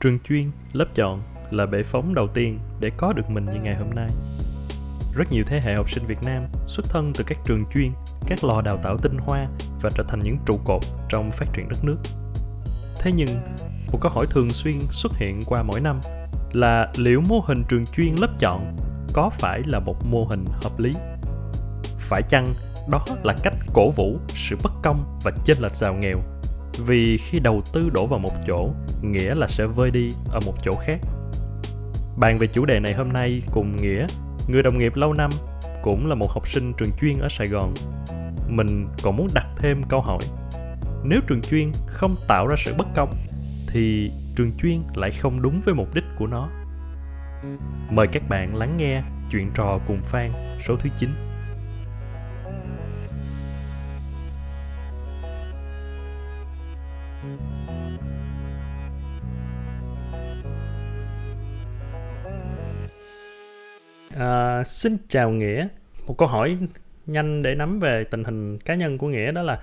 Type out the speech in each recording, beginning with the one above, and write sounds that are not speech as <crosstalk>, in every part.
trường chuyên, lớp chọn là bệ phóng đầu tiên để có được mình như ngày hôm nay. Rất nhiều thế hệ học sinh Việt Nam xuất thân từ các trường chuyên, các lò đào tạo tinh hoa và trở thành những trụ cột trong phát triển đất nước. Thế nhưng, một câu hỏi thường xuyên xuất hiện qua mỗi năm là liệu mô hình trường chuyên lớp chọn có phải là một mô hình hợp lý? Phải chăng đó là cách cổ vũ sự bất công và chênh lệch giàu nghèo vì khi đầu tư đổ vào một chỗ, nghĩa là sẽ vơi đi ở một chỗ khác. Bàn về chủ đề này hôm nay cùng nghĩa, người đồng nghiệp lâu năm, cũng là một học sinh trường chuyên ở sài gòn. Mình còn muốn đặt thêm câu hỏi, nếu trường chuyên không tạo ra sự bất công, thì trường chuyên lại không đúng với mục đích của nó? Mời các bạn lắng nghe chuyện trò cùng phan, số thứ 9 À, xin chào Nghĩa. Một câu hỏi nhanh để nắm về tình hình cá nhân của Nghĩa đó là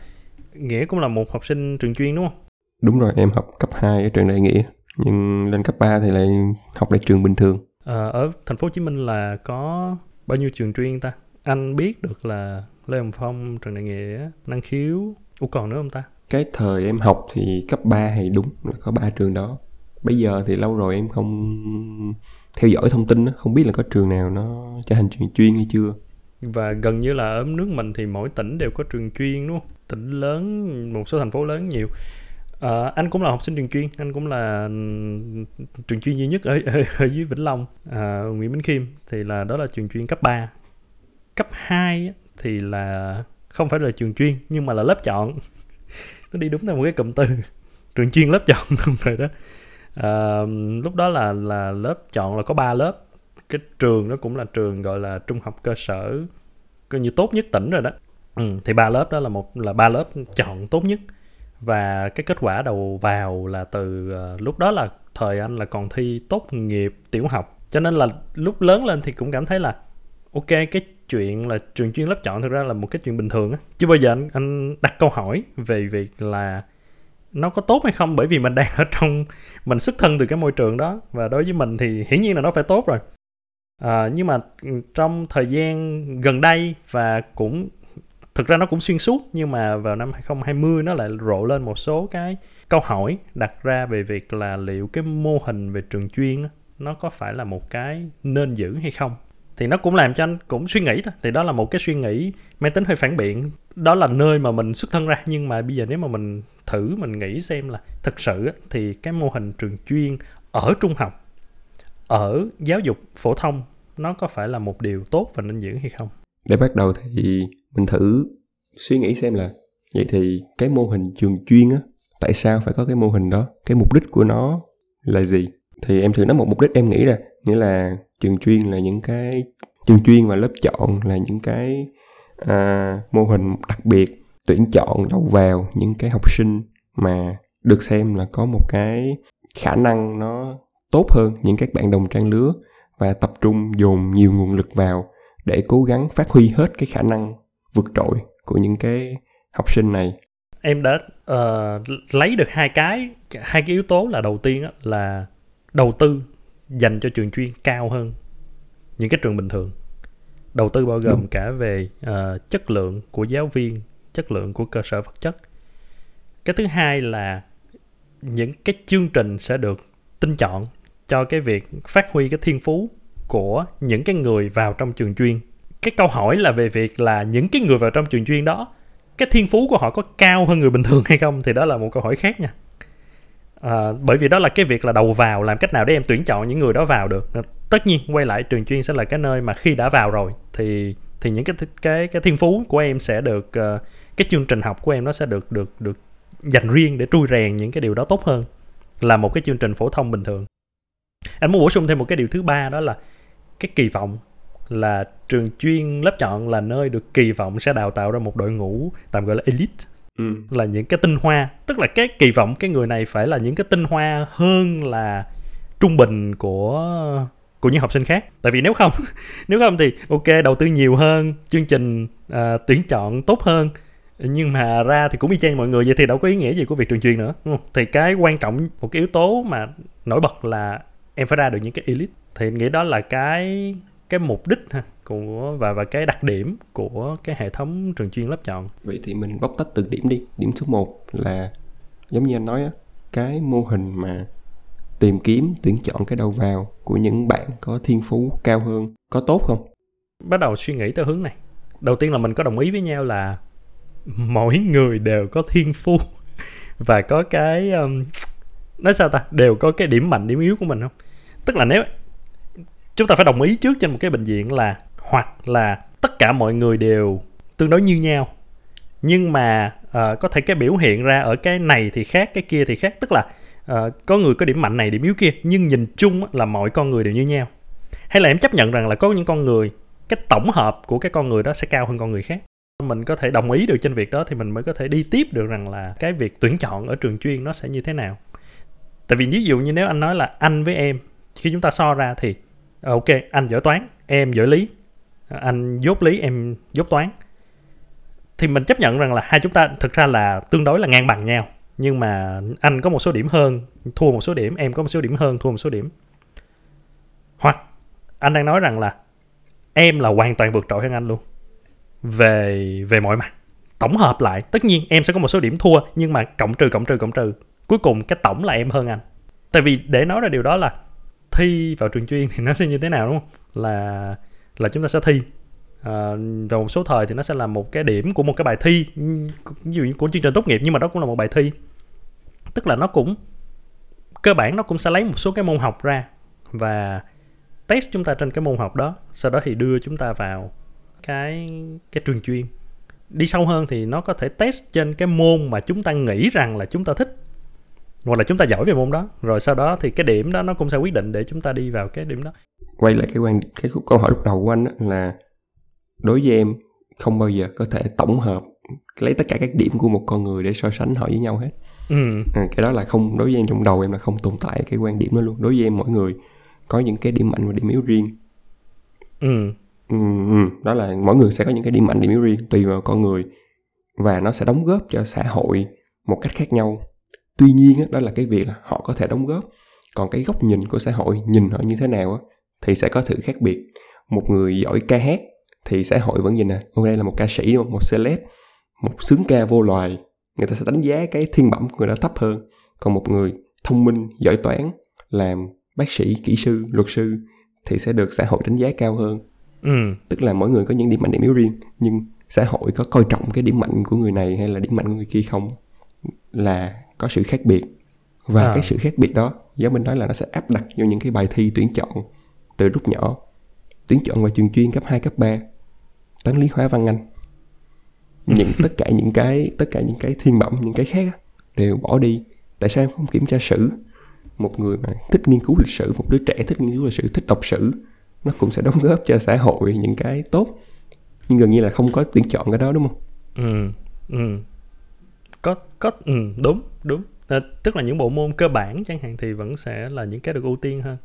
Nghĩa cũng là một học sinh trường chuyên đúng không? Đúng rồi, em học cấp 2 ở trường Đại Nghĩa. Nhưng lên cấp 3 thì lại học lại trường bình thường. À, ở thành phố Hồ Chí Minh là có bao nhiêu trường chuyên ta? Anh biết được là Lê Hồng Phong, trường Đại Nghĩa, Năng Khiếu, Ủa còn nữa không ta? Cái thời em học thì cấp 3 thì đúng là có ba trường đó. Bây giờ thì lâu rồi em không theo dõi thông tin không biết là có trường nào nó trở thành trường chuyên hay chưa. Và gần như là ở nước mình thì mỗi tỉnh đều có trường chuyên đúng không? Tỉnh lớn một số thành phố lớn nhiều. À, anh cũng là học sinh trường chuyên anh cũng là ừ, trường chuyên duy nhất ở, ở, ở dưới Vĩnh Long. À, Nguyễn Minh Khiêm thì là đó là trường chuyên cấp 3 cấp 2 thì là không phải là trường chuyên nhưng mà là lớp chọn. <laughs> Nó đi đúng theo một cái cụm từ. Trường chuyên lớp chọn rồi đó à, lúc đó là là lớp chọn là có 3 lớp. Cái trường nó cũng là trường gọi là trung học cơ sở coi như tốt nhất tỉnh rồi đó. Ừ, thì ba lớp đó là một là ba lớp chọn tốt nhất. Và cái kết quả đầu vào là từ uh, lúc đó là thời anh là còn thi tốt nghiệp tiểu học. Cho nên là lúc lớn lên thì cũng cảm thấy là ok cái chuyện là trường chuyên lớp chọn thực ra là một cái chuyện bình thường á. Chứ bây giờ anh anh đặt câu hỏi về việc là nó có tốt hay không? Bởi vì mình đang ở trong mình xuất thân từ cái môi trường đó. Và đối với mình thì hiển nhiên là nó phải tốt rồi. À, nhưng mà trong thời gian gần đây và cũng thực ra nó cũng xuyên suốt nhưng mà vào năm 2020 nó lại rộ lên một số cái câu hỏi đặt ra về việc là liệu cái mô hình về trường chuyên nó có phải là một cái nên giữ hay không? Thì nó cũng làm cho anh cũng suy nghĩ thôi. Thì đó là một cái suy nghĩ mang tính hơi phản biện đó là nơi mà mình xuất thân ra, nhưng mà bây giờ nếu mà mình thử, mình nghĩ xem là thực sự thì cái mô hình trường chuyên ở trung học, ở giáo dục phổ thông, nó có phải là một điều tốt và nên giữ hay không? Để bắt đầu thì mình thử suy nghĩ xem là vậy thì cái mô hình trường chuyên á, tại sao phải có cái mô hình đó? Cái mục đích của nó là gì? Thì em thử nói một mục đích em nghĩ ra, nghĩa là trường chuyên là những cái, trường chuyên và lớp chọn là những cái à, mô hình đặc biệt tuyển chọn đầu vào những cái học sinh mà được xem là có một cái khả năng nó tốt hơn những các bạn đồng trang lứa và tập trung dồn nhiều nguồn lực vào để cố gắng phát huy hết cái khả năng vượt trội của những cái học sinh này. Em đã uh, lấy được hai cái hai cái yếu tố là đầu tiên là đầu tư dành cho trường chuyên cao hơn những cái trường bình thường đầu tư bao gồm Đúng. cả về uh, chất lượng của giáo viên chất lượng của cơ sở vật chất. Cái thứ hai là những cái chương trình sẽ được tinh chọn cho cái việc phát huy cái thiên phú của những cái người vào trong trường chuyên. Cái câu hỏi là về việc là những cái người vào trong trường chuyên đó cái thiên phú của họ có cao hơn người bình thường hay không thì đó là một câu hỏi khác nha à, bởi vì đó là cái việc là đầu vào làm cách nào để em tuyển chọn những người đó vào được. Tất nhiên quay lại trường chuyên sẽ là cái nơi mà khi đã vào rồi thì thì những cái cái cái thiên phú của em sẽ được uh, cái chương trình học của em nó sẽ được được được dành riêng để trui rèn những cái điều đó tốt hơn là một cái chương trình phổ thông bình thường. Anh muốn bổ sung thêm một cái điều thứ ba đó là cái kỳ vọng là trường chuyên lớp chọn là nơi được kỳ vọng sẽ đào tạo ra một đội ngũ tạm gọi là elite ừ. là những cái tinh hoa. Tức là cái kỳ vọng cái người này phải là những cái tinh hoa hơn là trung bình của của những học sinh khác. Tại vì nếu không <laughs> nếu không thì ok đầu tư nhiều hơn chương trình uh, tuyển chọn tốt hơn. Nhưng mà ra thì cũng y chang mọi người vậy thì đâu có ý nghĩa gì của việc trường chuyên nữa đúng không? thì cái quan trọng một cái yếu tố mà nổi bật là em phải ra được những cái elite. Thì nghĩ đó là cái cái mục đích ha của và và cái đặc điểm của cái hệ thống trường chuyên lớp chọn. Vậy thì mình bóc tách từng điểm đi. Điểm số 1 là giống như anh nói á cái mô hình mà tìm kiếm tuyển chọn cái đầu vào của những bạn có thiên phú cao hơn có tốt không? Bắt đầu suy nghĩ theo hướng này. Đầu tiên là mình có đồng ý với nhau là mỗi người đều có thiên phú <laughs> và có cái um, nói sao ta? Đều có cái điểm mạnh điểm yếu của mình không? Tức là nếu chúng ta phải đồng ý trước trên một cái bệnh viện là hoặc là tất cả mọi người đều tương đối như nhau. Nhưng mà uh, có thể cái biểu hiện ra ở cái này thì khác cái kia thì khác. Tức là uh, có người có điểm mạnh này điểm yếu kia nhưng nhìn chung là mọi con người đều như nhau. Hay là em chấp nhận rằng là có những con người cái tổng hợp của cái con người đó sẽ cao hơn con người khác? Mình có thể đồng ý được trên việc đó thì mình mới có thể đi tiếp được rằng là cái việc tuyển chọn ở trường chuyên nó sẽ như thế nào. Tại vì ví dụ như nếu anh nói là anh với em khi chúng ta so ra thì ờ, ok anh giỏi toán em giỏi lý anh dốt lý, em dốt toán. Thì mình chấp nhận rằng là hai chúng ta thực ra là tương đối là ngang bằng nhau. Nhưng mà anh có một số điểm hơn, thua một số điểm, em có một số điểm hơn, thua một số điểm. Hoặc anh đang nói rằng là em là hoàn toàn vượt trội hơn anh luôn. Về về mọi mặt. Tổng hợp lại, tất nhiên em sẽ có một số điểm thua, nhưng mà cộng trừ cộng trừ cộng trừ. Cuối cùng cái tổng là em hơn anh. Tại vì để nói ra điều đó là thi vào trường chuyên thì nó sẽ như thế nào, đúng không? Là là chúng ta sẽ thi. À, vào một số thời thì nó sẽ là một cái điểm của một cái bài thi ví dụ như của chương trình tốt nghiệp nhưng mà đó cũng là một bài thi. Tức là nó cũng cơ bản nó cũng sẽ lấy một số cái môn học ra và test chúng ta trên cái môn học đó sau đó thì đưa chúng ta vào cái cái trường chuyên. Đi sâu hơn thì nó có thể test trên cái môn mà chúng ta nghĩ rằng là chúng ta thích hoặc là chúng ta giỏi về môn đó. Rồi sau đó thì cái điểm đó nó cũng sẽ quyết định để chúng ta đi vào cái điểm đó quay lại cái quan cái câu hỏi lúc đầu của anh là đối với em không bao giờ có thể tổng hợp lấy tất cả các điểm của một con người để so sánh họ với nhau hết ừ. à, cái đó là không đối với em trong đầu em là không tồn tại cái quan điểm đó luôn đối với em mỗi người có những cái điểm mạnh và điểm yếu riêng ừ. Ừ, ừ. đó là mỗi người sẽ có những cái điểm mạnh điểm yếu riêng tùy vào con người và nó sẽ đóng góp cho xã hội một cách khác nhau tuy nhiên đó là cái việc là họ có thể đóng góp còn cái góc nhìn của xã hội nhìn họ như thế nào thì sẽ có sự khác biệt. Một người giỏi ca hát thì xã hội vẫn nhìn nè hôm nay là một ca sĩ một celeb một sướng ca vô loài người ta sẽ đánh giá cái thiên bẩm của người đó thấp hơn. Còn một người thông minh giỏi toán làm bác sĩ kỹ sư luật sư thì sẽ được xã hội đánh giá cao hơn. Ừ. tức là mỗi người có những điểm mạnh điểm yếu riêng nhưng xã hội có coi trọng cái điểm mạnh của người này hay là điểm mạnh của người kia không? Là có sự khác biệt. Và à. cái sự khác biệt đó giáo minh nói là nó sẽ áp đặt vô những cái bài thi tuyển chọn từ lúc nhỏ. Tuyển chọn vào trường chuyên cấp 2, cấp 3 toán lý hóa văn anh. Những <laughs> tất cả những cái tất cả những cái thiên bẩm những cái khác đều bỏ đi. Tại sao em không kiểm tra sử? Một người mà thích nghiên cứu lịch sử một đứa trẻ thích nghiên cứu lịch sử thích đọc sử nó cũng sẽ đóng góp cho xã hội những cái tốt. Nhưng gần như là không có tuyển chọn cái đó đúng không? Ừ ừ. Có có ừ đúng đúng. À, tức là những bộ môn cơ bản chẳng hạn thì vẫn sẽ là những cái được ưu tiên hơn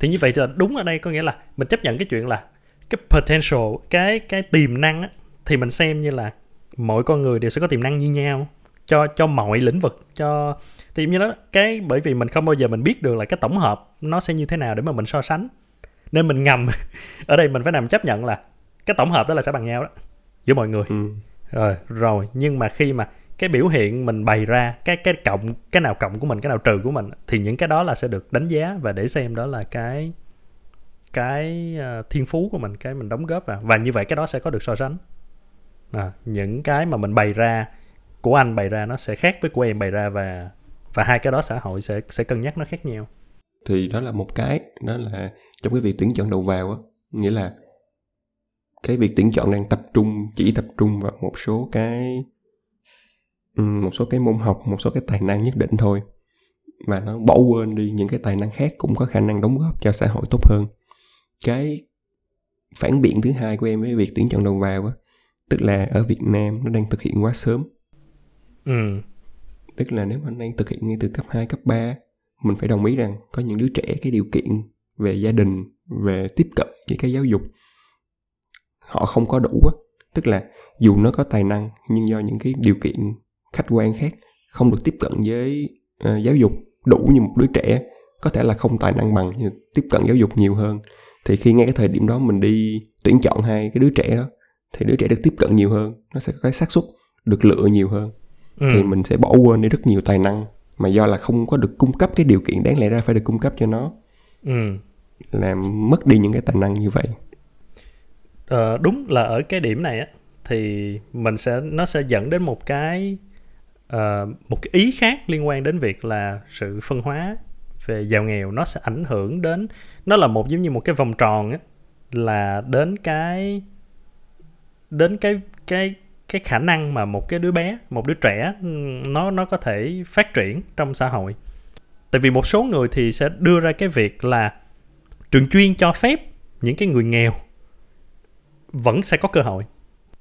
thì như vậy thì là đúng ở đây có nghĩa là mình chấp nhận cái chuyện là cái potential cái cái tiềm năng á, thì mình xem như là mỗi con người đều sẽ có tiềm năng như nhau cho cho mọi lĩnh vực cho thì như đó cái bởi vì mình không bao giờ mình biết được là cái tổng hợp nó sẽ như thế nào để mà mình so sánh nên mình ngầm <laughs> ở đây mình phải nằm chấp nhận là cái tổng hợp đó là sẽ bằng nhau đó giữa mọi người ừ. rồi rồi nhưng mà khi mà cái biểu hiện mình bày ra cái cái cộng cái nào cộng của mình cái nào trừ của mình thì những cái đó là sẽ được đánh giá và để xem đó là cái cái ờ, thiên phú của mình cái mình đóng góp vào. Và như vậy cái đó sẽ có được so sánh. À, những cái mà mình bày ra của anh bày ra nó sẽ khác với của em bày ra và và hai cái đó xã hội sẽ sẽ cân nhắc nó khác nhau. Thì đó là một cái đó là trong cái việc tuyển chọn đầu vào á nghĩa là cái việc tuyển chọn đang tập trung chỉ tập trung vào một số cái một số cái môn học một số cái tài năng nhất định thôi. Và nó bỏ quên đi những cái tài năng khác cũng có khả năng đóng góp cho xã hội tốt hơn. Cái phản biện thứ hai của em với việc tuyển chọn đầu vào á tức là ở Việt Nam nó đang thực hiện quá sớm. Ừ. tức là nếu mà anh đang thực hiện ngay từ cấp 2, cấp 3 mình phải đồng ý rằng có những đứa trẻ cái điều kiện về gia đình về tiếp cận với cái giáo dục họ không có đủ á. Tức là dù nó có tài năng nhưng do những cái điều kiện khách quan khác không được tiếp cận với uh, giáo dục đủ như một đứa trẻ có thể là không tài năng bằng nhưng tiếp cận giáo dục nhiều hơn thì khi ngay cái thời điểm đó mình đi tuyển chọn hai cái đứa trẻ đó thì đứa trẻ được tiếp cận nhiều hơn nó sẽ có cái xác suất được lựa nhiều hơn ừ. thì mình sẽ bỏ quên đi rất nhiều tài năng mà do là không có được cung cấp cái điều kiện đáng lẽ ra phải được cung cấp cho nó ừ. làm mất đi những cái tài năng như vậy Ờ, đúng là ở cái điểm này á thì mình sẽ nó sẽ dẫn đến một cái Ờ, một cái ý khác liên quan đến việc là sự phân hóa về giàu nghèo nó sẽ ảnh hưởng đến, nó là một giống như một cái vòng tròn á, là đến cái đến cái cái cái khả năng mà một cái đứa bé, một đứa trẻ ừ, nó nó có thể phát triển trong xã hội. Tại vì một số người thì sẽ đưa ra cái việc là trường chuyên cho phép những cái người nghèo vẫn sẽ có cơ hội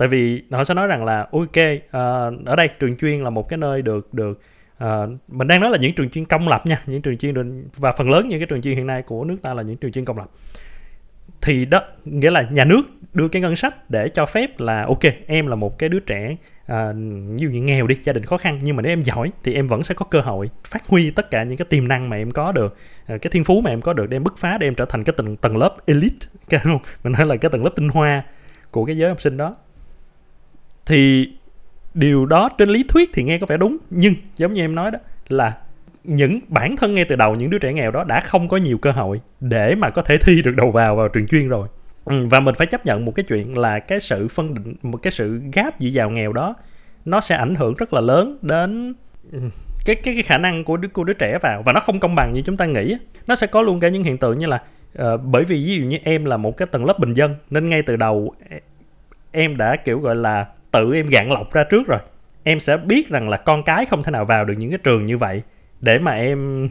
tại vì họ sẽ nói rằng là ok uh, ở đây trường chuyên là một cái nơi được được uh, mình đang nói là những trường chuyên công lập nha những trường chuyên được, và phần lớn những cái trường chuyên hiện nay của nước ta là những trường chuyên công lập. Thì đó nghĩa là nhà nước đưa cái ngân sách để cho phép là ok em là một cái đứa trẻ à, ví những nghèo đi gia đình khó khăn nhưng mà nếu em giỏi thì em vẫn sẽ có cơ hội phát huy tất cả những cái tiềm năng mà em có được à, cái thiên phú mà em có được để em bứt phá để em trở thành cái tầng tầng lớp elite. Cái không? Mình nói là cái tầng lớp tinh hoa của cái giới học sinh đó thì điều đó trên lý thuyết thì nghe có vẻ đúng nhưng giống như em nói đó là những bản thân ngay từ đầu những đứa trẻ nghèo đó đã không có nhiều cơ hội để mà có thể thi được đầu vào vào trường chuyên rồi. Ừ, và mình phải chấp nhận một cái chuyện là cái sự phân định một cái sự gáp giữa giàu nghèo đó nó sẽ ảnh hưởng rất là lớn đến ừ, cái cái cái khả năng của đứa của đứa trẻ vào. Và nó không công bằng như chúng ta nghĩ nó sẽ có luôn cả những hiện tượng như là uh, bởi vì ví dụ như em là một cái tầng lớp bình dân nên ngay từ đầu e, em đã kiểu gọi là tự em gạn lọc ra trước rồi. Em sẽ biết rằng là con cái không thể nào vào được những cái trường như vậy để mà em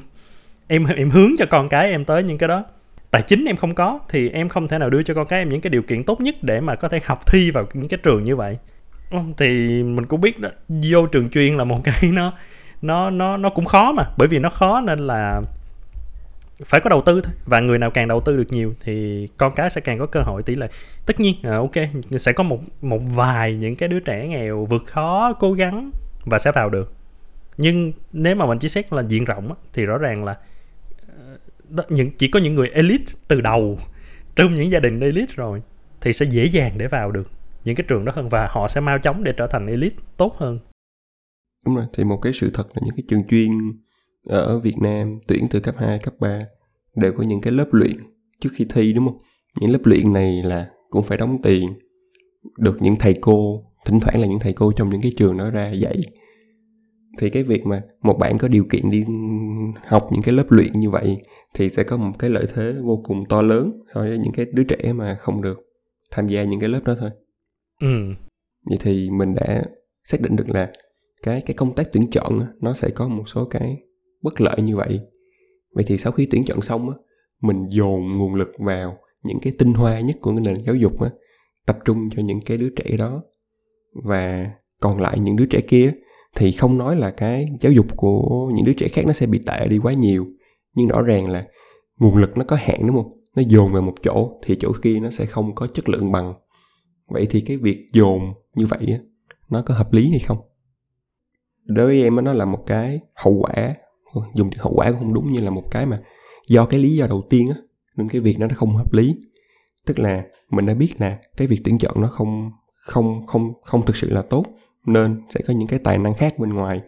em em hướng cho con cái em tới những cái đó. Tài chính em không có thì em không thể nào đưa cho con cái em những cái điều kiện tốt nhất để mà có thể học thi vào những cái trường như vậy. Ờ, thì mình cũng biết đó, vô trường chuyên là một <laughs> cái nó nó nó nó cũng khó mà, bởi vì nó khó nên là phải có đầu tư thôi. Và người nào càng đầu tư được nhiều thì con cái sẽ càng có cơ hội tỷ lệ. Tất nhiên à, ok sẽ có một một vài những cái đứa trẻ nghèo vượt khó cố gắng và sẽ vào được. Nhưng nếu mà mình chỉ xét là diện rộng á, thì rõ ràng là ờ, đó, những chỉ có những người elite từ đầu trong những gia đình elite rồi thì sẽ dễ dàng để vào được. Những cái trường đó hơn và họ sẽ mau chóng để trở thành elite tốt hơn. Đúng rồi thì một cái sự thật là những cái trường chuyên ở Việt Nam tuyển từ cấp 2, cấp 3 đều có những cái lớp luyện trước khi thi đúng không? Những lớp luyện này là cũng phải đóng tiền. Được những thầy cô thỉnh thoảng là những thầy cô trong những cái trường đó ra dạy. Thì cái việc mà một bạn có điều kiện đi học những cái lớp luyện như vậy thì sẽ có một cái lợi thế vô cùng to lớn so với những cái đứa trẻ mà không được tham gia những cái lớp đó thôi. Ừ. Vậy thì mình đã xác định được là cái cái công tác tuyển chọn nó sẽ có một số cái bất lợi như vậy. Vậy thì sau khi tuyển chọn xong á mình dồn nguồn lực vào những cái tinh hoa nhất của nền giáo dục á tập trung cho những cái đứa trẻ đó. Và còn lại những đứa trẻ kia thì không nói là cái giáo dục của những đứa trẻ khác nó sẽ bị tệ đi quá nhiều nhưng rõ ràng là nguồn lực nó có hạn đúng không? Nó dồn vào một chỗ thì chỗ kia nó sẽ không có chất lượng bằng. Vậy thì cái việc dồn như vậy á nó có hợp lý hay không? Đối với em á, nó là một cái hậu quả dùng từ hậu quả cũng không đúng như là một cái mà do cái lý do đầu tiên á, nên cái việc đó nó không hợp lý. Tức là mình đã biết là cái việc tuyển chọn nó không không không không thực sự là tốt, nên sẽ có những cái tài năng khác bên ngoài.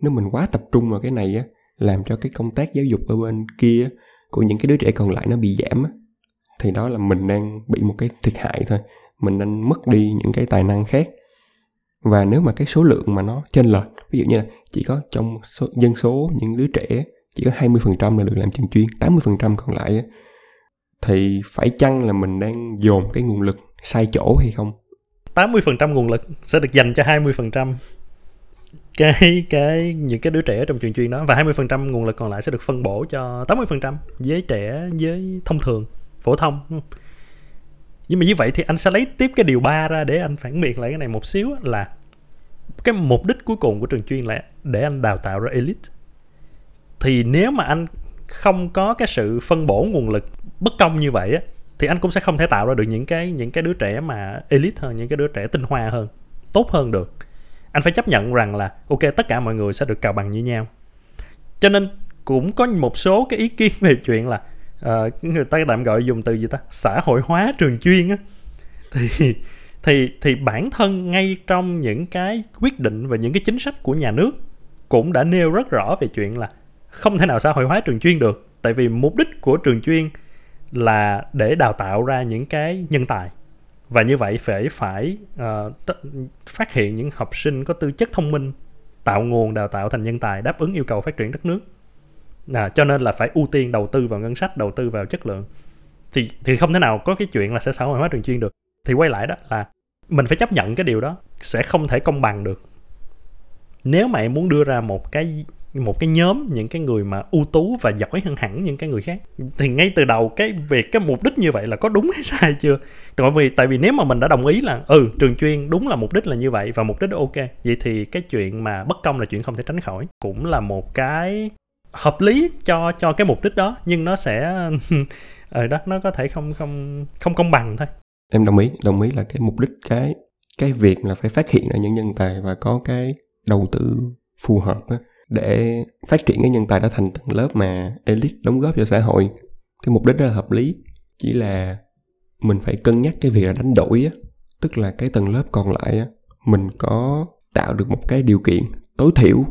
Nếu mình quá tập trung vào cái này á, làm cho cái công tác giáo dục ở bên kia của những cái đứa trẻ còn lại nó bị giảm á, thì đó là mình đang bị một cái thiệt hại thôi. Mình đang mất đi những cái tài năng khác và nếu mà cái số lượng mà nó trên lệch ví dụ như là chỉ có trong số, dân số những đứa trẻ chỉ có 20% là được làm trường chuyên 80% còn lại thì phải chăng là mình đang dồn cái nguồn lực sai chỗ hay không 80% nguồn lực sẽ được dành cho 20% cái cái những cái đứa trẻ trong trường chuyên đó và 20% nguồn lực còn lại sẽ được phân bổ cho 80% với trẻ với thông thường phổ thông đúng không? Nhưng mà như vậy thì anh sẽ lấy tiếp cái điều 3 ra để anh phản biện lại cái này một xíu là cái mục đích cuối cùng của trường chuyên là để anh đào tạo ra elite. Thì nếu mà anh không có cái sự phân bổ nguồn lực bất công như vậy á, thì anh cũng sẽ không thể tạo ra được những cái những cái đứa trẻ mà elite hơn, những cái đứa trẻ tinh hoa hơn, tốt hơn được. Anh phải chấp nhận rằng là, ok, tất cả mọi người sẽ được cào bằng như nhau. Cho nên cũng có một số cái ý kiến về chuyện là uh, người ta tạm gọi dùng từ gì ta? Xã hội hóa trường chuyên á. Thì thì thì bản thân ngay trong những cái quyết định và những cái chính sách của nhà nước cũng đã nêu rất rõ về chuyện là không thể nào xã hội hóa trường chuyên được. Tại vì mục đích của trường chuyên là để đào tạo ra những cái nhân tài. Và như vậy phải phải uh, t- phát hiện những học sinh có tư chất thông minh tạo nguồn đào tạo thành nhân tài đáp ứng yêu cầu phát triển đất nước à, cho nên là phải ưu tiên đầu tư vào ngân sách đầu tư vào chất lượng. Thì thì không thể nào có cái chuyện là sẽ xã hội hóa trường chuyên được. Thì quay lại đó là mình phải chấp nhận cái điều đó sẽ không thể công bằng được. Nếu mà em muốn đưa ra một cái một cái nhóm những cái người mà ưu tú và giỏi hơn hẳn những cái người khác thì ngay từ đầu cái việc cái mục đích như vậy là có đúng hay <laughs> sai chưa? Tại vì tại vì nếu mà mình đã đồng ý là ừ trường chuyên đúng là mục đích là như vậy và mục đích đó ok vậy thì cái chuyện mà bất công là chuyện không thể tránh khỏi cũng là một cái hợp lý cho cho cái mục đích đó nhưng nó sẽ ở <laughs> ờ, đó nó có thể không không không công bằng thôi. Em đồng ý đồng ý là cái mục đích cái cái việc là phải phát hiện ra những nhân tài và có cái đầu tư phù hợp á, để phát triển cái nhân tài đó thành tầng lớp mà elite đóng góp cho xã hội. Cái mục đích đó là hợp lý chỉ là mình phải cân nhắc cái việc là đánh đổi á tức là cái tầng lớp còn lại á mình có tạo được một cái điều kiện tối thiểu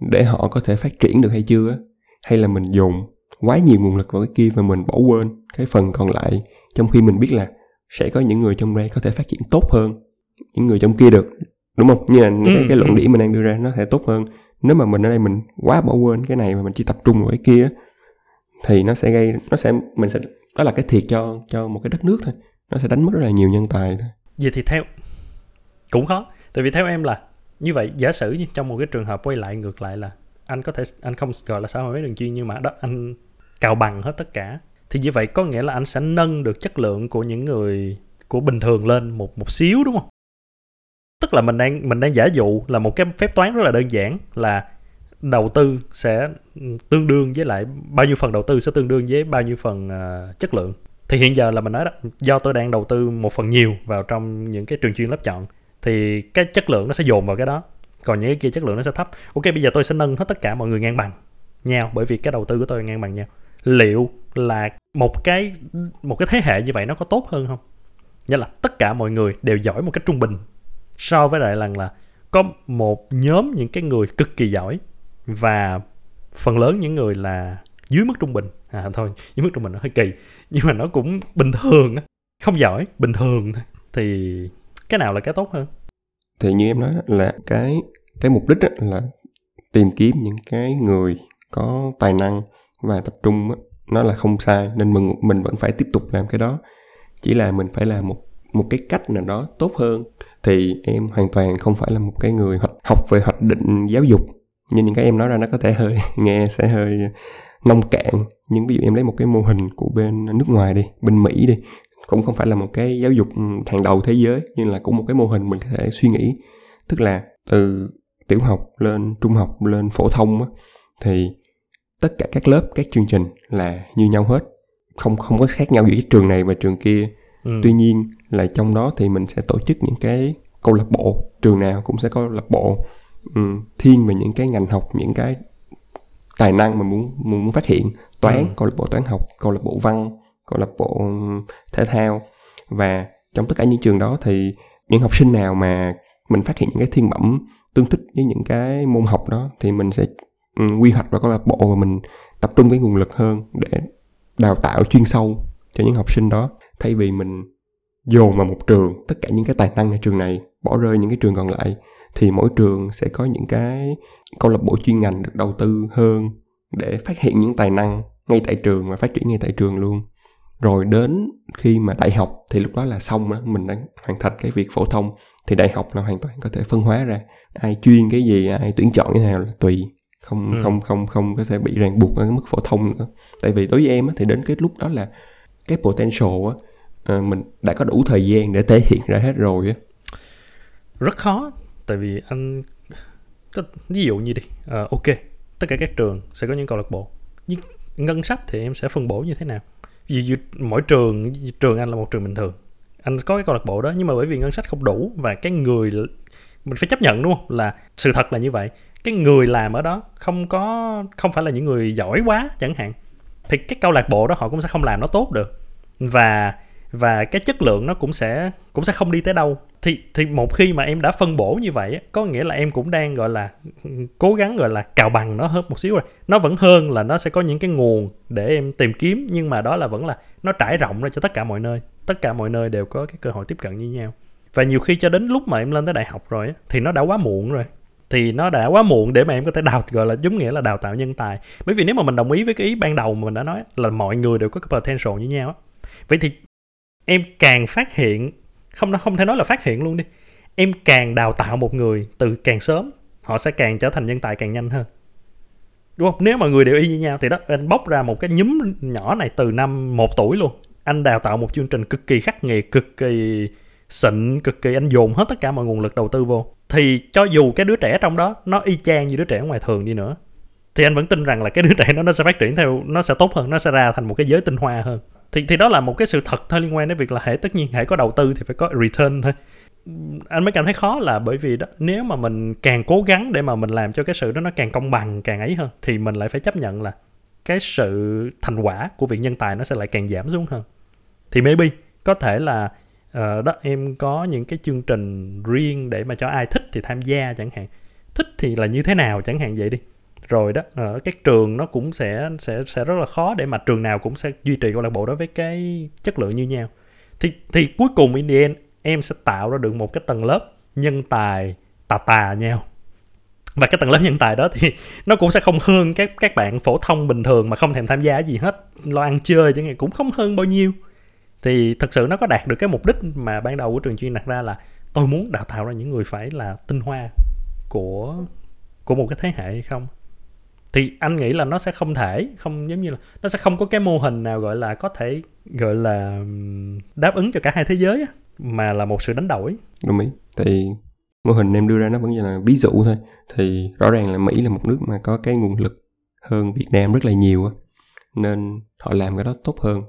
để họ có thể phát triển được hay chưa hay là mình dùng quá nhiều nguồn lực vào cái kia và mình bỏ quên cái phần còn lại trong khi mình biết là sẽ có những người trong đây có thể phát triển tốt hơn những người trong kia được đúng không? Như là ừ, cái, cái luận ừ. điểm mình đang đưa ra nó sẽ tốt hơn. Nếu mà mình ở đây mình quá bỏ quên cái này mà mình chỉ tập trung vào cái kia thì nó sẽ gây nó sẽ mình sẽ đó là cái thiệt cho cho một cái đất nước thôi. Nó sẽ đánh mất rất là nhiều nhân tài thôi. Vậy thì theo cũng khó. Tại vì theo em là như vậy giả sử như trong một cái trường hợp quay lại ngược lại là anh có thể anh không gọi là xã hội mấy đường chuyên nhưng mà đó anh cào bằng hết tất cả thì như vậy có nghĩa là anh sẽ nâng được chất lượng của những người của bình thường lên một một xíu đúng không? Tức là mình đang mình đang giả dụ là một cái phép toán rất là đơn giản là đầu tư sẽ tương đương với lại bao nhiêu phần đầu tư sẽ tương đương với bao nhiêu phần uh, chất lượng. Thì hiện giờ là mình nói đó do tôi đang đầu tư một phần nhiều vào trong những cái trường chuyên lớp chọn thì cái chất lượng nó sẽ dồn vào cái đó. Còn những cái kia chất lượng nó sẽ thấp. Ok, bây giờ tôi sẽ nâng hết tất cả mọi người ngang bằng nhau, bởi vì cái đầu tư của tôi ngang bằng nhau. Liệu là một cái một cái thế hệ như vậy nó có tốt hơn không? Nghĩa là tất cả mọi người đều giỏi một cách trung bình, so với lại là là có một nhóm những cái người cực kỳ giỏi và phần lớn những người là dưới mức trung bình. À thôi, dưới mức trung bình nó hơi kỳ, nhưng mà nó cũng bình thường không giỏi, bình thường thôi. Thì cái nào là cái tốt hơn? Thì như em nói là cái cái mục đích là tìm kiếm những cái người có tài năng và tập trung nó là không sai, nên mình mình vẫn phải tiếp tục làm cái đó. Chỉ là mình phải làm một một cái cách nào đó tốt hơn. Thì em hoàn toàn không phải là một cái người học về hoạch định giáo dục. Như những cái em nói ra nó có thể hơi, <laughs> nghe sẽ hơi nông cạn. Nhưng ví dụ em lấy một cái mô hình của bên nước ngoài đi, bên mỹ đi cũng không phải là một cái giáo dục hàng đầu thế giới nhưng là cũng một cái mô hình mình có thể suy nghĩ. Tức là từ tiểu học lên trung học lên phổ thông á, thì tất cả các lớp các chương trình là như nhau hết. Không không có khác nhau giữa trường này và trường kia. Ừ. tuy nhiên là trong đó thì mình sẽ tổ chức những cái câu lạc bộ. Trường nào cũng sẽ có câu lạc bộ. Um, thiên về những cái ngành học những cái tài năng mà muốn muốn, muốn phát hiện. Toán ừ. câu lạc bộ toán học câu lạc bộ văn câu lạc bộ thể thao. Và trong tất cả những trường đó thì những học sinh nào mà mình phát hiện những cái thiên bẩm tương thích với những cái môn học đó thì mình sẽ quy hoạch vào câu lạc bộ và mình tập trung cái nguồn lực hơn để đào tạo chuyên sâu cho những học sinh đó. Thay vì mình dồn vào một trường, tất cả những cái tài năng ở trường này, bỏ rơi những cái trường còn lại, thì mỗi trường sẽ có những cái câu lạc bộ chuyên ngành được đầu tư hơn để phát hiện những tài năng ngay tại trường và phát triển ngay tại trường luôn rồi đến khi mà đại học thì lúc đó là xong đó mình đã hoàn thành cái việc phổ thông. Thì đại học là hoàn toàn có thể phân hóa ra ai chuyên cái gì ai tuyển chọn cái nào là tùy. Không ừ. không không không có thể bị ràng buộc ở cái mức phổ thông nữa. Tại vì đối với em á, thì đến cái lúc đó là cái potential á à, mình đã có đủ thời gian để thể hiện ra hết rồi á. Rất khó tại vì anh ví dụ như đi à, ok tất cả các trường sẽ có những câu lạc bộ. Nhưng ngân sách thì em sẽ phân bổ như thế nào vì mỗi trường trường anh là một trường bình thường. Anh có cái câu lạc bộ đó, nhưng mà bởi vì ngân sách không đủ và cái người mình phải chấp nhận, đúng không? Là sự thật là như vậy. Cái người làm ở đó không có, không phải là những người giỏi quá chẳng hạn, thì cái câu lạc bộ đó họ cũng sẽ không làm nó tốt được. Và và cái chất lượng nó cũng sẽ cũng sẽ không đi tới đâu. Thì thì một khi mà em đã phân bổ như vậy có nghĩa là em cũng đang, gọi là, cố gắng, gọi là, cào bằng nó hơn một xíu rồi. Nó vẫn hơn là nó sẽ có những cái nguồn để em tìm kiếm, nhưng mà đó là vẫn là nó trải rộng ra cho tất cả mọi nơi. Tất cả mọi nơi đều có cái cơ hội tiếp cận như nhau. Và nhiều khi cho đến lúc mà em lên tới đại học rồi thì nó đã quá muộn rồi. Thì nó đã quá muộn để mà em có thể đào, gọi là, giống nghĩa là đào tạo nhân tài. Bởi vì nếu mà mình đồng ý với cái ý ban đầu mà mình đã nói là mọi người đều có cái potential như nhau vậy thì em càng phát hiện, không nó không thể nói là phát hiện luôn đi. Em càng đào tạo một người từ càng sớm, họ sẽ càng trở thành nhân tài càng nhanh hơn. Đúng không? Nếu mà người đều y như nhau thì đó, anh bóc ra một cái nhúm nhỏ này từ năm một tuổi luôn. Anh đào tạo một chương trình cực kỳ khắc nghiệt, cực kỳ xịn, cực kỳ anh dồn hết tất cả mọi nguồn lực đầu tư vô. Thì cho dù cái đứa trẻ trong đó, nó y chang như đứa trẻ ngoài thường đi nữa, thì anh vẫn tin rằng là cái đứa trẻ đó nó sẽ phát triển theo, nó sẽ tốt hơn, nó sẽ ra thành một cái giới tinh hoa hơn thì thì đó là một cái sự thật thôi liên quan đến việc là hệ tất nhiên hệ có đầu tư thì phải có return thôi. Anh mới cảm thấy khó là bởi vì đó nếu mà mình càng cố gắng để mà mình làm cho cái sự đó nó càng công bằng càng ấy hơn thì mình lại phải chấp nhận là cái sự thành quả của việc nhân tài nó sẽ lại càng giảm xuống hơn. Thì maybe có thể là uh, đó em có những cái chương trình riêng để mà cho ai thích thì tham gia chẳng hạn. Thích thì là như thế nào chẳng hạn vậy đi rồi đó. Ờ, Ở các trường nó cũng sẽ sẽ sẽ rất là khó để mà trường nào cũng sẽ duy trì câu lạc bộ đó với cái chất lượng như nhau. Thì thì cuối cùng in the end, em sẽ tạo ra được một cái tầng lớp nhân tài tà tà nhau. Và cái tầng lớp nhân tài đó thì <laughs> nó cũng sẽ không hơn các các bạn phổ thông bình thường mà không thèm tham gia gì hết. Lo ăn chơi chẳng hạn cũng không hơn bao nhiêu. Thì thực sự nó có đạt được cái mục đích mà ban đầu của trường chuyên đặt ra là tôi muốn đào tạo ra những người phải là tinh hoa của của một cái thế hệ hay không? Thì anh nghĩ là nó sẽ không thể không giống như là nó sẽ không có cái mô hình nào gọi là có thể gọi là đáp ứng cho cả hai thế giới á, mà là một sự đánh đổi. Đồng ý. Thì mô hình em đưa ra nó vẫn chỉ là ví dụ thôi. Thì rõ ràng là mỹ là một nước mà có cái nguồn lực hơn việt nam rất là nhiều á nên họ làm cái đó tốt hơn.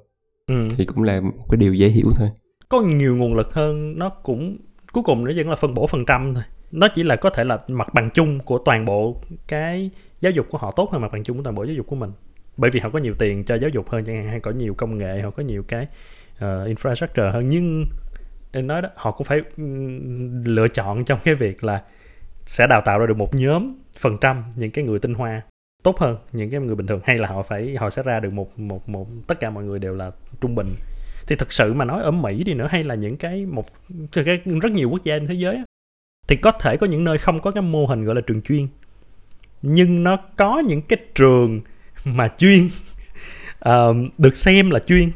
Ừ. thì cũng là một cái điều dễ hiểu thôi. Có nhiều nguồn lực hơn nó cũng cuối cùng nó vẫn là phân bổ phần trăm thôi. Nó chỉ là có thể là mặt bằng chung của toàn bộ cái giáo dục của họ tốt hơn mặt bằng chung của toàn bộ giáo dục của mình. Bởi vì họ có nhiều tiền cho giáo dục hơn chẳng hạn hay có nhiều công nghệ họ có nhiều cái uh, infrastructure hơn. Nhưng nói đó họ cũng phải lựa chọn trong cái việc là sẽ đào tạo ra được một nhóm phần trăm những cái người tinh hoa tốt hơn những cái người bình thường hay là họ phải họ sẽ ra được một một một tất cả mọi người đều là trung bình. Thì thực sự mà nói ở Mỹ đi nữa hay là những cái một cái rất nhiều quốc gia trên thế giới thì có thể có những nơi không có cái mô hình gọi là trường chuyên nhưng nó có những cái trường mà chuyên uh, được xem là chuyên.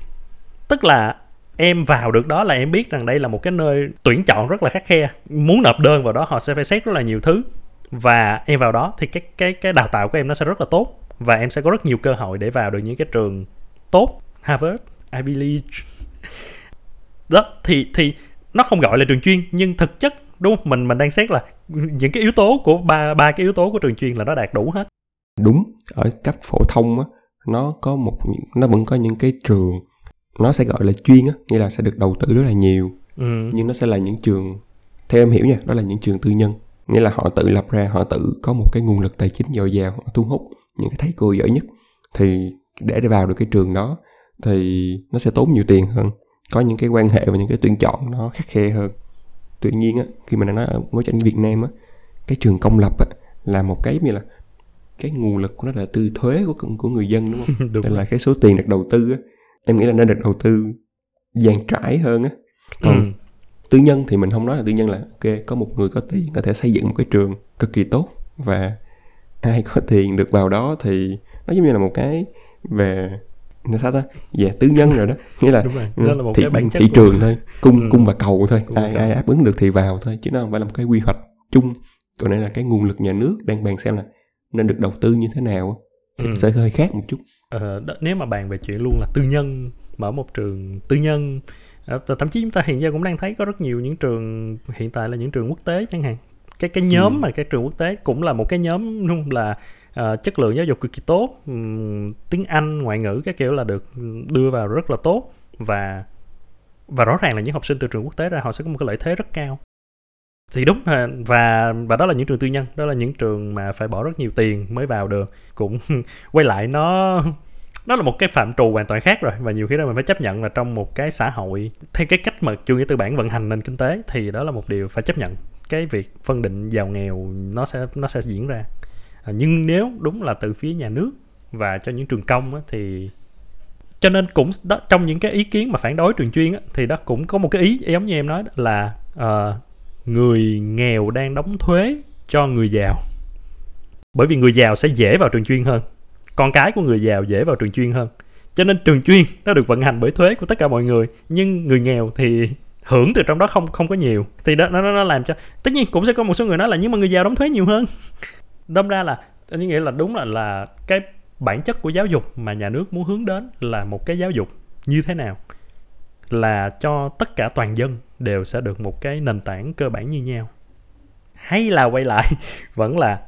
Tức là em vào được đó là em biết rằng đây là một cái nơi tuyển chọn rất là khắc khe. Muốn nộp đơn vào đó họ sẽ phải xét rất là nhiều thứ. Và em vào đó thì cái cái cái đào tạo của em nó sẽ rất là tốt. Và em sẽ có rất nhiều cơ hội để vào được những cái trường tốt. Harvard Ivy League. <laughs> Đó thì thì nó không gọi là trường chuyên nhưng thực chất đúng không? mình mình đang xét là những cái yếu tố của ba ba cái yếu tố của trường chuyên là nó đạt đủ hết. Đúng. Ở cấp phổ thông á nó có một nó vẫn có những cái trường nó sẽ gọi là chuyên á nghĩa là sẽ được đầu tư rất là nhiều. Ừ. nhưng nó sẽ là những trường theo em hiểu nha đó là những trường tư nhân. Nghĩa là họ tự lập ra họ tự có một cái nguồn lực tài chính dồi dào họ thu hút những cái thầy cô giỏi nhất. Thì để để vào được cái trường đó thì nó sẽ tốn nhiều tiền hơn. Có những cái quan hệ và những cái tuyển chọn nó khắc khe hơn tuy nhiên á khi mà nói ở bối cảnh Việt Nam á cái trường công lập á là một cái như là cái nguồn lực của nó là từ thuế của của người dân đúng không? <laughs> đúng Nên là cái số tiền được đầu tư á em nghĩ là nên được đầu tư dàn trải hơn á. Còn ừ. tư nhân thì mình không nói là tư nhân là ok có một người có tiền có thể xây dựng một cái trường cực kỳ tốt và ai có tiền được vào đó thì nó giống như là một cái về nó sao ta về tư nhân rồi đó. Nghĩa là, <laughs> Đúng rồi. Đó là một thị, cái bản chất thị trường thôi. Cung ừ. cung và cầu thôi. Cung ai ai đáp ứng được thì vào thôi. Chứ nó không phải là một cái quy hoạch chung. Còn đây là cái nguồn lực nhà nước đang bàn xem là nên được đầu tư như thế nào thì ừ. sẽ hơi khác một chút. Ờ, đó, nếu mà bàn về chuyện luôn là tư nhân mở một trường tư nhân. Ờ, thậm chí chúng ta hiện giờ cũng đang thấy có rất nhiều những trường hiện tại là những trường quốc tế chẳng hạn. Cái cái nhóm ừ. mà các trường quốc tế cũng là một cái nhóm luôn là uh, chất lượng giáo dục cực kỳ tốt. Um, tiếng anh ngoại ngữ các kiểu là được đưa vào rất là tốt. Và và rõ ràng là những học sinh từ trường quốc tế ra họ sẽ có một cái lợi thế rất cao. Thì đúng và và và đó là những trường tư nhân đó là những trường mà phải bỏ rất nhiều tiền mới vào được. Cũng <laughs> quay lại nó nó là một cái phạm trù hoàn toàn khác rồi. Và nhiều khi đó mình phải chấp nhận là trong một cái xã hội theo cái cách mà chủ nghĩa tư bản vận hành nền kinh tế thì đó là một điều phải chấp nhận. Cái việc phân định giàu nghèo nó sẽ nó sẽ diễn ra à, nhưng nếu đúng là từ phía nhà nước và cho những trường công á, thì cho nên cũng đó, trong những cái ý kiến mà phản đối trường chuyên á, thì đó cũng có một cái ý giống như em nói đó, là uh, người nghèo đang đóng thuế cho người giàu. Bởi vì người giàu sẽ dễ vào trường chuyên hơn con cái của người giàu dễ vào trường chuyên hơn. Cho nên trường chuyên nó được vận hành bởi thuế của tất cả mọi người nhưng người nghèo thì hưởng từ trong đó không không có nhiều. Thì đó nó nó làm cho tất nhiên cũng sẽ có một số người nói là nhưng mà người giàu đóng thuế nhiều hơn đâm ra là anh nghĩa là đúng là là cái bản chất của giáo dục mà nhà nước muốn hướng đến là một cái giáo dục như thế nào là cho tất cả toàn dân đều sẽ được một cái nền tảng cơ bản như nhau. Hay là quay lại <laughs> vẫn là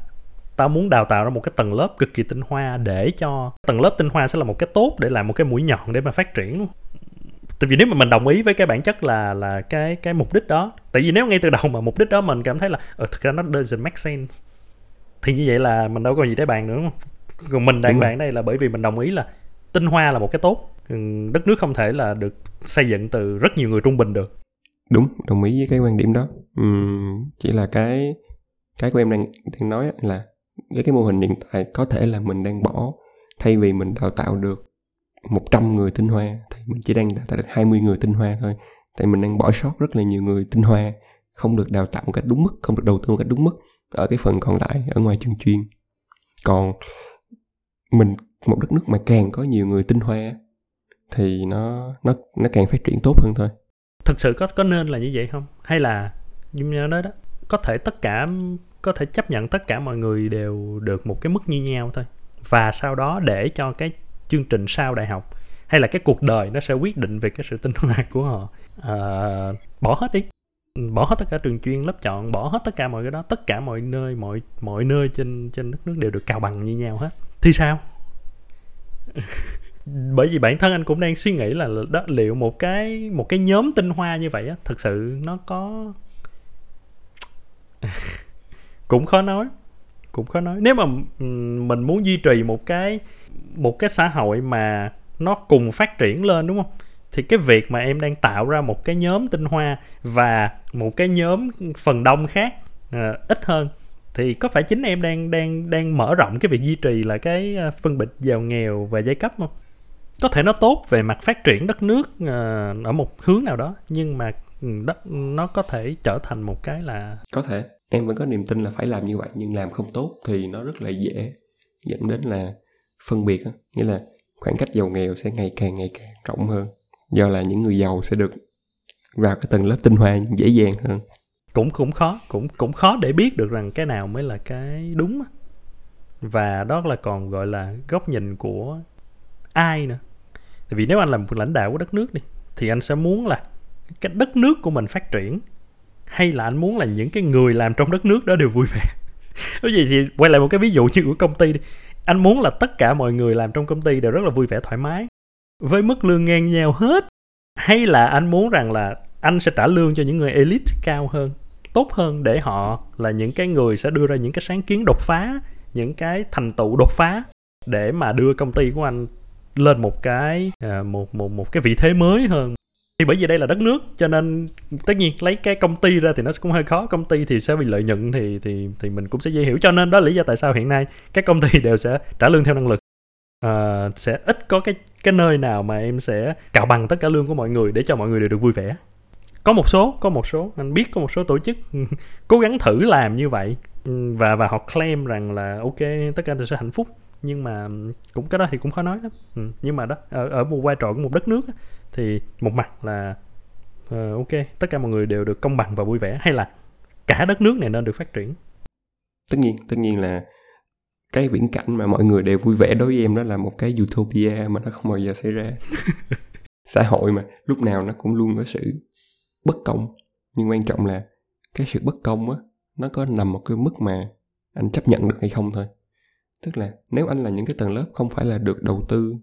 tao muốn đào tạo ra một cái tầng lớp cực kỳ tinh hoa để cho tầng lớp tinh hoa sẽ là một cái tốt để làm một cái mũi nhọn để mà phát triển. Luôn tại vì nếu mà mình đồng ý với cái bản chất là là cái cái mục đích đó tại vì nếu ngay từ đầu mà mục đích đó mình cảm thấy là ờ, thực ra nó doesn't make sense thì như vậy là mình đâu có gì để bàn nữa đúng không? Còn mình đang bàn đây là bởi vì mình đồng ý là tinh hoa là một cái tốt. Đất nước không thể là được xây dựng từ rất nhiều người trung bình được. Đúng đồng ý với cái quan điểm đó. Uhm, chỉ là cái cái của em đang đang nói là với cái mô hình hiện tại có thể là mình đang bỏ thay vì mình đào tạo được 100 người tinh hoa thì mình chỉ đang đào tạo được 20 người tinh hoa thôi. Tại mình đang bỏ sót rất là nhiều người tinh hoa không được đào tạo một cách đúng mức không được đầu tư một cách đúng mức ở cái phần còn lại ở ngoài trường chuyên. Còn mình một đất nước mà càng có nhiều người tinh hoa thì nó nó nó càng phát triển tốt hơn thôi. Thực sự có có nên là như vậy không? Hay là như nói đó có thể tất cả có thể chấp nhận tất cả mọi người đều được một cái mức như nhau thôi. Và sau đó để cho cái chương trình sau đại học hay là cái cuộc đời nó sẽ quyết định về cái sự tinh hoa của họ. À, bỏ hết đi bỏ hết tất cả trường chuyên, lớp chọn, bỏ hết tất cả mọi cái đó. Tất cả mọi nơi, mọi mọi nơi trên trên đất nước đều được cào bằng như nhau hết. Thì sao? <laughs> Bởi vì bản thân anh cũng đang suy nghĩ là đó, liệu một cái một cái nhóm tinh hoa như vậy á thực sự nó có <laughs> cũng khó nói, cũng khó nói. Nếu mà mình muốn duy trì một cái một cái xã hội mà nó cùng phát triển lên, đúng không? Thì cái việc mà em đang tạo ra một cái nhóm tinh hoa và một cái nhóm phần đông khác uh, ít hơn thì có phải chính em đang đang đang mở rộng cái việc duy trì là cái ờ, phân biệt giàu nghèo và giai cấp không? Có thể nó tốt về mặt phát triển đất nước uh, ở một hướng nào đó nhưng mà ừ, đất nó có thể trở thành một cái là có thể. Em vẫn có niềm tin là phải làm như vậy nhưng làm không tốt thì nó rất là dễ dẫn đến là phân biệt nghĩa là khoảng cách giàu nghèo sẽ ngày càng ngày càng rộng hơn do là những người giàu sẽ được vào cái tầng lớp tinh hoa dễ dàng hơn. Cũng cũng khó, cũng cũng khó để biết được rằng cái nào mới là cái đúng và đó là còn gọi là góc nhìn của ai nữa. Tại vì nếu anh là một lãnh đạo của đất nước đi, thì anh sẽ muốn là cái đất nước của mình phát triển, hay là anh muốn là những cái người làm trong đất nước đó đều vui vẻ. <laughs> Cái gì thì quay lại một cái ví dụ như của công ty đi. Anh muốn là tất cả mọi người làm trong công ty đều rất là vui vẻ, thoải mái với mức lương ngang nhau hết hay là anh muốn rằng là anh sẽ trả lương cho những người elite cao hơn tốt hơn để họ là những cái người sẽ đưa ra những cái sáng kiến đột phá những cái thành tựu đột phá để mà đưa công ty của anh lên một cái à, một một một cái vị thế mới hơn. Thì bởi vì đây là đất nước cho nên tất nhiên lấy cái công ty ra thì nó cũng hơi khó. Công ty thì sẽ bị lợi nhuận thì thì thì mình cũng sẽ dễ hiểu. Cho nên đó là lý do tại sao hiện nay các công ty <laughs> đều sẽ trả lương theo năng lực uh, sẽ ít có cái cái nơi nào mà em sẽ cạo bằng tất cả lương của mọi người để cho mọi người đều được vui vẻ. Có một số có một số anh biết có một số tổ chức <laughs> cố gắng thử làm như vậy ừ, và và họ claim rằng là ok tất cả đều sẽ hạnh phúc. Nhưng mà cũng cái đó thì cũng khó nói lắm. Ừ. nhưng mà đó ở, ở một vai trò của một đất nước thì một mặt là uh, ok tất cả mọi người đều được công bằng và vui vẻ hay là cả đất nước này nên được phát triển? Tất nhiên tất nhiên là cái viễn cảnh mà mọi người đều vui vẻ đối với em đó là một cái utopia mà nó không bao giờ xảy ra. <laughs> Xã hội mà lúc nào nó cũng luôn có sự bất công. Nhưng quan trọng là cái sự bất công á nó có nằm một cái mức mà anh chấp nhận được hay không thôi. Tức là nếu anh là những cái tầng lớp không phải là được đầu tư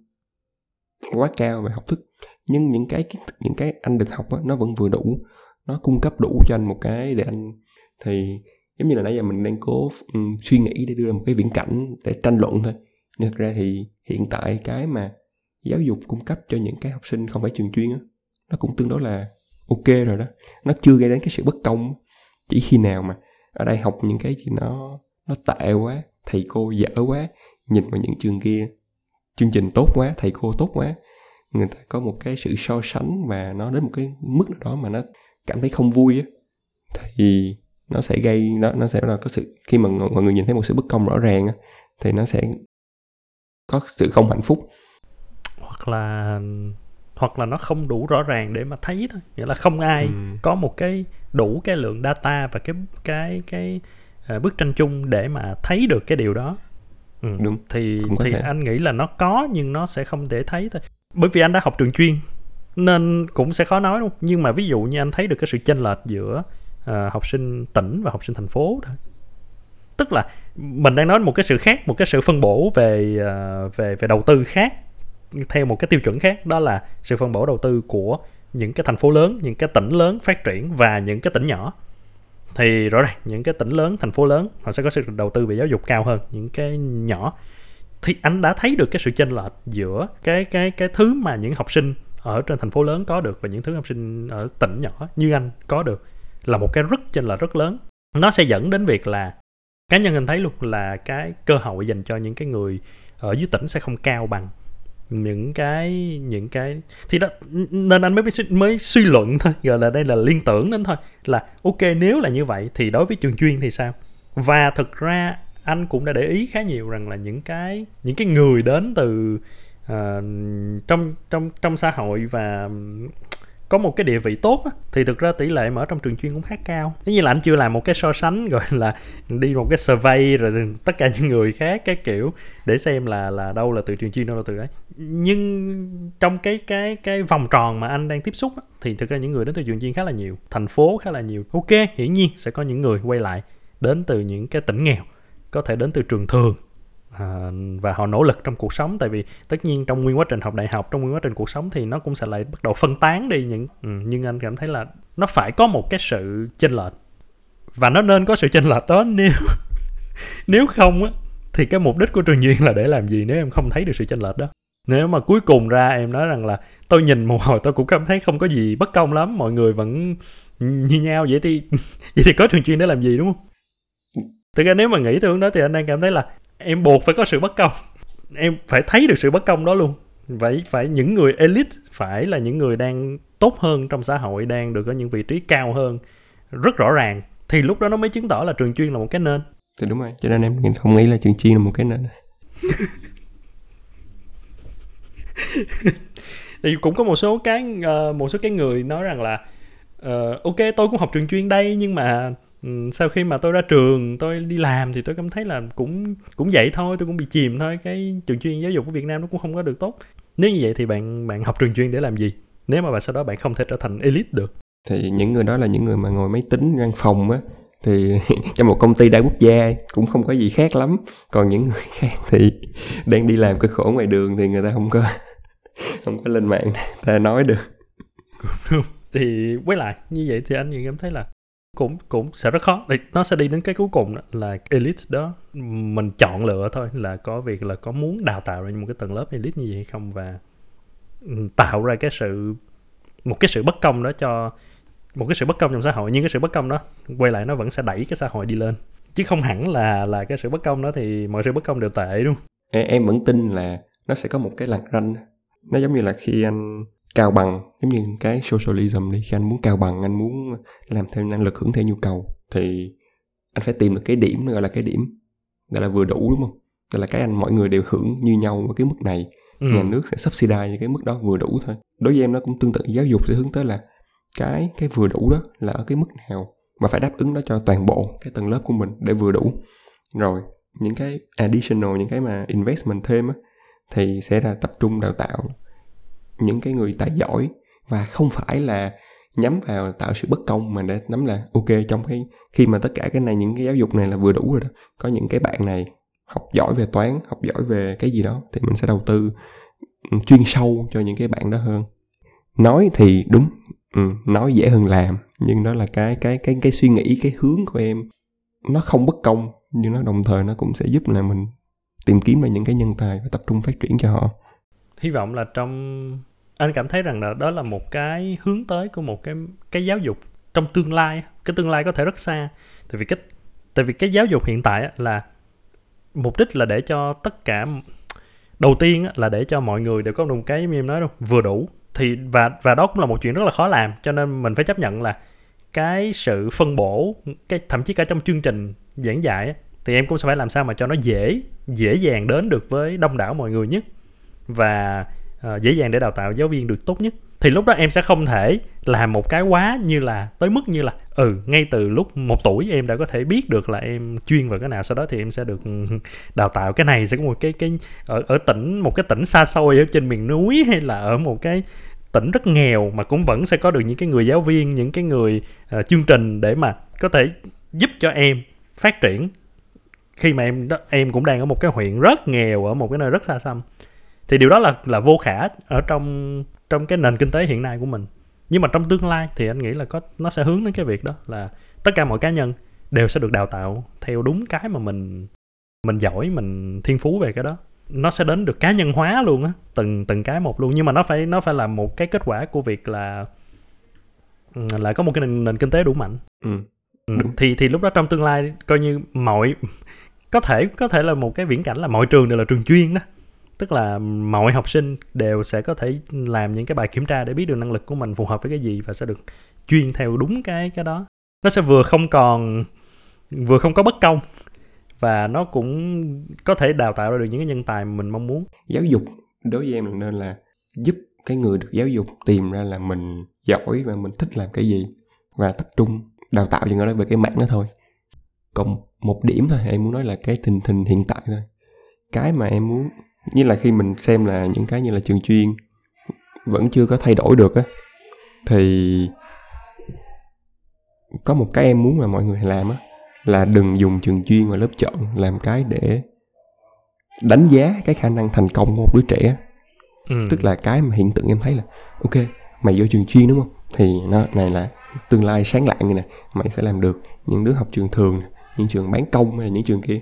quá cao về học thức nhưng những cái những cái anh được học á, nó vẫn vừa đủ nó cung cấp đủ cho anh một cái để anh thì giống như là nãy giờ mình đang cố um, suy nghĩ để đưa ra một cái viễn cảnh để tranh luận thôi. Nhưng thật ra thì hiện tại cái mà giáo dục cung cấp cho những cái học sinh không phải trường chuyên á nó cũng tương đối là ok rồi đó. Nó chưa gây đến cái sự bất công. Chỉ khi nào mà ở đây học những cái gì nó nó tệ quá thầy cô dở quá nhìn vào những trường kia chương trình tốt quá thầy cô tốt quá người ta có một cái sự so sánh và nó đến một cái mức nào đó mà nó cảm thấy không vui á thì nó sẽ gây nó nó sẽ là có sự khi mà mọi người nhìn thấy một sự bất công rõ ràng thì nó sẽ có sự không hạnh phúc hoặc là hoặc là nó không đủ rõ ràng để mà thấy thôi nghĩa là không ai ừ. có một cái đủ cái lượng data và cái cái cái uh, bức tranh chung để mà thấy được cái điều đó ừ. đúng thì thì thể. anh nghĩ là nó có nhưng nó sẽ không thể thấy thôi bởi vì anh đã học trường chuyên nên cũng sẽ khó nói đúng nhưng mà ví dụ như anh thấy được cái sự chênh lệch giữa uh, học sinh tỉnh và học sinh thành phố thôi. Tức là mình đang nói một cái sự khác một cái sự phân bổ về uh, về về đầu tư khác theo một cái tiêu chuẩn khác đó là sự phân bổ đầu tư của những cái thành phố lớn những cái tỉnh lớn phát triển và những cái tỉnh nhỏ. Thì rõ ràng những cái tỉnh lớn thành phố lớn họ sẽ có sự đầu tư về giáo dục cao hơn những cái nhỏ. Thì anh đã thấy được cái sự chênh lệch giữa cái cái cái thứ mà những học sinh ở trên thành phố lớn có được và những thứ học sinh ở tỉnh nhỏ như anh có được là một cái rất trên là rất lớn. Nó sẽ dẫn đến việc là cá nhân anh thấy luôn là cái cơ hội dành cho những cái người ở dưới tỉnh sẽ không cao bằng những cái những cái thì đó nên anh mới mới suy luận thôi gọi là đây là liên tưởng đến thôi là ok nếu là như vậy thì đối với trường chuyên thì sao? Và thực ra anh cũng đã để ý khá nhiều rằng là những cái những cái người đến từ uh, trong trong trong xã hội và có một cái địa vị tốt á, thì thực ra tỷ lệ mở trong trường chuyên cũng khá cao. Tất nhiên là anh chưa làm một cái so sánh <laughs> gọi là đi một cái survey rồi tất cả những người khác cái kiểu để xem là là đâu là từ trường chuyên đâu là từ ấy. Nhưng trong cái cái cái vòng tròn mà anh đang tiếp xúc á, thì thực ra những người đến từ trường chuyên khá là nhiều thành phố khá là nhiều. Ok hiển nhiên sẽ có những người quay lại đến từ những cái tỉnh nghèo có thể đến từ trường thường à, và họ nỗ lực trong cuộc sống. Tại vì tất nhiên trong nguyên quá trình học đại học trong nguyên quá trình cuộc sống thì nó cũng sẽ lại bắt đầu phân tán đi những ừ, nhưng anh cảm thấy là nó phải có một cái sự chênh lệch. Và nó nên có sự chênh lệch đó nếu <laughs> nếu không á thì cái mục đích của trường duyên là để làm gì nếu em không thấy được sự chênh lệch đó? Nếu mà cuối cùng ra em nói rằng là tôi nhìn một hồi tôi cũng cảm thấy không có gì bất công lắm mọi người vẫn như nhau vậy thì <laughs> vậy thì có trường chuyên để làm gì đúng không? Thực ra nếu mà nghĩ theo hướng đó thì anh đang cảm thấy là em buộc phải có sự bất công. Em phải thấy được sự bất công đó luôn. Phải phải những người elite phải là những người đang tốt hơn trong xã hội đang được ở những vị trí cao hơn rất rõ ràng. Thì lúc đó nó mới chứng tỏ là trường chuyên là một cái nên thì đúng rồi cho nên em không nghĩ là trường chuyên là một cái nên <laughs> thì cũng có một số cái uh, một số cái người nói rằng là uh, ok tôi cũng học trường chuyên đây nhưng mà sau khi mà tôi ra trường tôi đi làm thì tôi cảm thấy là cũng cũng vậy thôi tôi cũng bị chìm thôi. Cái trường chuyên giáo dục của Việt Nam nó cũng không có được tốt. Nếu như vậy thì bạn bạn học trường chuyên để làm gì? Nếu mà bạn sau đó bạn không thể trở thành elite được. Thì những người đó là những người mà ngồi máy tính văn phòng á. Thì <laughs> trong một công ty đa quốc gia cũng không có gì khác lắm. Còn những người <laughs> khác thì đang đi làm cơ khổ ngoài đường thì người ta không có <laughs> không có lên mạng ta nói được. Thì quay lại như vậy thì anh cảm thấy là cũng cũng sẽ rất khó. Nó sẽ đi đến cái cuối cùng là elite đó. Mình chọn lựa thôi là có việc là có muốn đào tạo ra một cái tầng lớp elite như vậy hay không và tạo ra cái sự một cái sự bất công đó cho một cái sự bất công trong xã hội. Nhưng cái sự bất công đó quay lại nó vẫn sẽ đẩy cái xã hội đi lên. Chứ không hẳn là là cái sự bất công đó thì mọi sự bất công đều tệ đúng không? Em, em vẫn tin là nó sẽ có một cái lằn ranh. Nó giống như là khi anh cao bằng giống như cái socialism đi. Khi anh muốn cao bằng anh muốn làm theo năng lực hưởng theo nhu cầu thì anh phải tìm được cái điểm gọi là cái điểm gọi là vừa đủ đúng không? Gọi là cái anh mọi người đều hưởng như nhau ở cái mức này. Ừ. nhà nước sẽ subsidize cái mức đó vừa đủ thôi. Đối với em nó cũng tương tự giáo dục sẽ hướng tới là cái cái vừa đủ đó là ở cái mức nào mà phải đáp ứng đó cho toàn bộ cái tầng lớp của mình để vừa đủ. Rồi những cái additional những cái mà investment thêm á thì sẽ là tập trung đào tạo những cái người tài giỏi và không phải là nhắm vào tạo sự bất công mà để nắm là ok trong cái khi mà tất cả cái này những cái giáo dục này là vừa đủ rồi đó có những cái bạn này học giỏi về toán học giỏi về cái gì đó thì mình sẽ đầu tư ừ, chuyên sâu cho những cái bạn đó hơn. Nói thì đúng ừ, nói dễ hơn làm nhưng đó là cái cái cái cái suy nghĩ cái hướng của em. Nó không bất công nhưng nó đồng thời nó cũng sẽ giúp là mình tìm kiếm ra những cái nhân tài và tập trung phát triển cho họ. Hy vọng là trong anh cảm thấy rằng là đó là một cái hướng tới của một cái cái giáo dục trong tương lai cái tương lai có thể rất xa. Tại vì cái tại vì cái giáo dục hiện tại là mục đích là để cho tất cả, đầu tiên là để cho mọi người đều có một cái như em nói đâu, vừa đủ. Thì, và và đó cũng là một chuyện rất là khó làm. Cho nên mình phải chấp nhận là cái sự phân bổ, cái, thậm chí cả trong chương trình giảng dạy thì em cũng sẽ phải làm sao mà cho nó dễ dễ dàng đến được với đông đảo mọi người nhất. Và uh, dễ dàng để đào tạo giáo viên được tốt nhất. Thì lúc đó em sẽ không thể làm một cái quá như là tới mức như là ừ ngay từ lúc một tuổi em đã có thể biết được là em chuyên vào cái nào sau đó thì em sẽ được ừ, <laughs> đào tạo. Cái này sẽ có một cái cái ở ở tỉnh một cái tỉnh xa xôi ở trên miền núi hay là ở một cái tỉnh rất nghèo mà cũng vẫn sẽ có được những cái người giáo viên những cái người uh, chương trình để mà có thể giúp cho em phát triển. Khi mà em em cũng đang ở một cái huyện rất nghèo ở một cái nơi rất xa xăm thì điều đó là là vô khả ở trong trong cái nền kinh tế hiện nay của mình nhưng mà trong tương lai thì anh nghĩ là có nó sẽ hướng đến cái việc đó là tất cả mọi cá nhân đều sẽ được đào tạo theo đúng cái mà mình mình giỏi mình thiên phú về cái đó nó sẽ đến được cá nhân hóa luôn á từng từng cái một luôn nhưng mà nó phải nó phải là một cái kết quả của việc là là có một cái nền, nền kinh tế đủ mạnh ừ. Ừ. thì thì lúc đó trong tương lai coi như mọi có thể có thể là một cái viễn cảnh là mọi trường đều là trường chuyên đó tức là mọi học sinh đều sẽ có thể làm những cái bài kiểm tra để biết được năng lực của mình phù hợp với cái gì và sẽ được chuyên theo đúng cái cái đó. Nó sẽ vừa không còn, vừa không có bất công và nó cũng có thể đào tạo ra được những cái nhân tài mình mong muốn. Giáo dục đối với em nên là giúp cái người được giáo dục tìm ra là mình giỏi và mình thích làm cái gì và tập trung đào tạo cho người đó về cái mạng đó thôi. Còn một điểm thôi, em muốn nói là cái tình hình hiện tại thôi. Cái mà em muốn như là khi mình xem là những cái như là trường chuyên vẫn chưa có thay đổi được á thì có một cái em muốn mà mọi người làm á là đừng dùng trường chuyên và lớp chọn làm cái để đánh giá cái khả năng thành công của một đứa trẻ. Ừ. tức là cái mà hiện tượng em thấy là ok mày vô trường chuyên đúng không? Thì nó này là tương lai sáng lạng như nè mày sẽ làm được những đứa học trường thường những trường bán công hay là những trường kia.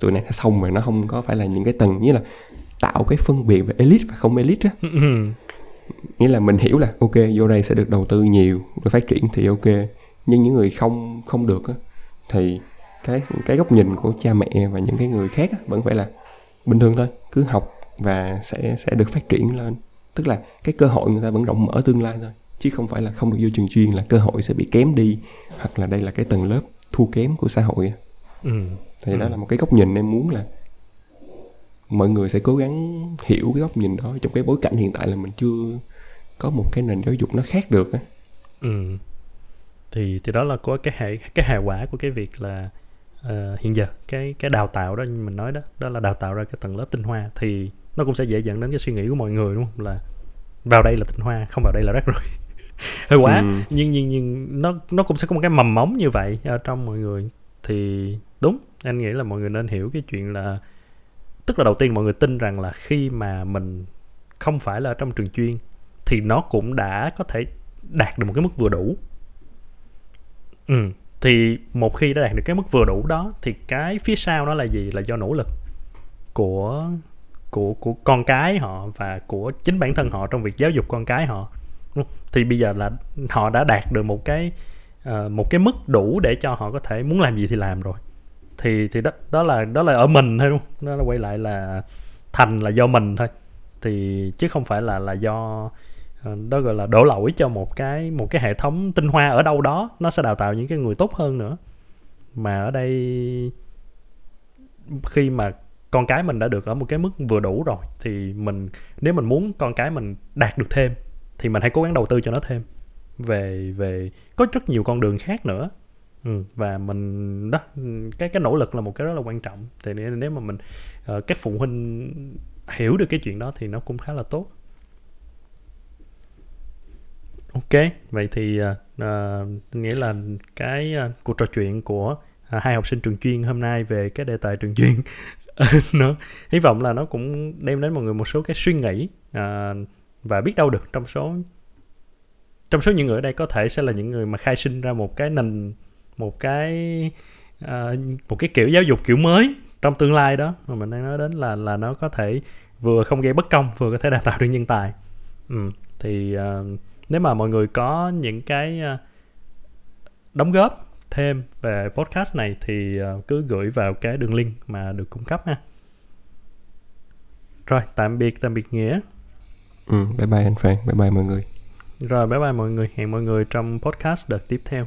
Tụi này nó xong rồi nó không có phải là những cái tầng. Như là tạo cái phân biệt về elite và không elite á ừ. nghĩa là mình hiểu là ok vô đây sẽ được đầu tư nhiều để phát triển thì ok nhưng những người không không được á thì cái cái góc nhìn của cha mẹ và những cái người khác á, vẫn phải là bình thường thôi cứ học và sẽ sẽ được phát triển lên tức là cái cơ hội người ta vẫn rộng mở tương lai thôi chứ không phải là không được vô trường chuyên là cơ hội sẽ bị kém đi hoặc là đây là cái tầng lớp thua kém của xã hội ừ. thì ừ. đó là một cái góc nhìn em muốn là mọi người sẽ cố gắng hiểu cái góc nhìn đó. Trong cái bối cảnh hiện tại là mình chưa có một cái nền giáo dục nó khác được á. Ừ. Thì thì đó là có cái hệ cái hệ quả của cái việc là uh, hiện giờ cái cái đào tạo đó như mình nói đó đó là đào tạo ra cái tầng lớp tinh hoa thì nó cũng sẽ dễ dẫn đến cái suy nghĩ của mọi người đúng không? Là vào đây là tinh hoa không vào đây là rác rưởi. <laughs> Hơi quá. Ừ. nhưng nhưng nhưng nó nó cũng sẽ có một cái mầm móng như vậy ở trong mọi người. Thì đúng anh nghĩ là mọi người nên hiểu cái chuyện là tức là đầu tiên mọi người tin rằng là khi mà mình không phải là trong trường chuyên thì nó cũng đã có thể đạt được một cái mức vừa đủ. Ừ thì một khi đã đạt được cái mức vừa đủ đó thì cái phía sau đó là gì? Là do nỗ lực của của của con cái họ và của chính bản thân họ trong việc giáo dục con cái họ. Thì bây giờ là họ đã đạt được một cái uh, một cái mức đủ để cho họ có thể muốn làm gì thì làm rồi thì thì đó đó là đó là ở mình thôi, đúng không? đó là quay lại là thành là do mình thôi. Thì chứ không phải là là do ờ, đó gọi là đổ lỗi cho một cái một cái hệ thống tinh hoa ở đâu đó, nó sẽ đào tạo những cái người tốt hơn nữa. Mà ở đây, khi mà con cái mình đã được ở một cái mức vừa đủ rồi, thì mình, nếu mình muốn con cái mình đạt được thêm, thì mình hãy cố gắng đầu tư cho nó thêm. Về về, có rất nhiều con đường khác nữa ừ, và mình đó cái cái nỗ lực là một cái rất là quan trọng. Thì nếu mà mình uh, các phụ huynh hiểu được cái chuyện đó thì nó cũng khá là tốt. Ok vậy thì uh, nghĩa là cái uh, cuộc trò chuyện của uh, hai học sinh trường chuyên hôm nay về cái đề tài trường chuyên <laughs> nó hy vọng là nó cũng đem đến mọi người một số cái suy nghĩ uh, và biết đâu được trong số trong số những người ở đây có thể sẽ là những người mà khai sinh ra một cái nền một cái uh, một cái kiểu giáo dục kiểu mới trong tương lai đó. Mà mình đang nói đến là là nó có thể vừa không gây bất công vừa có thể đào tạo được nhân tài. Ừ. thì uh, nếu mà mọi người có những cái uh, đóng góp thêm về podcast này thì uh, cứ gửi vào cái đường link mà được cung cấp ha. Rồi tạm biệt tạm biệt nghĩa. Ừ bye bye anh phan bye bye mọi người. Rồi bye bye mọi người. Hẹn mọi người trong podcast đợt tiếp theo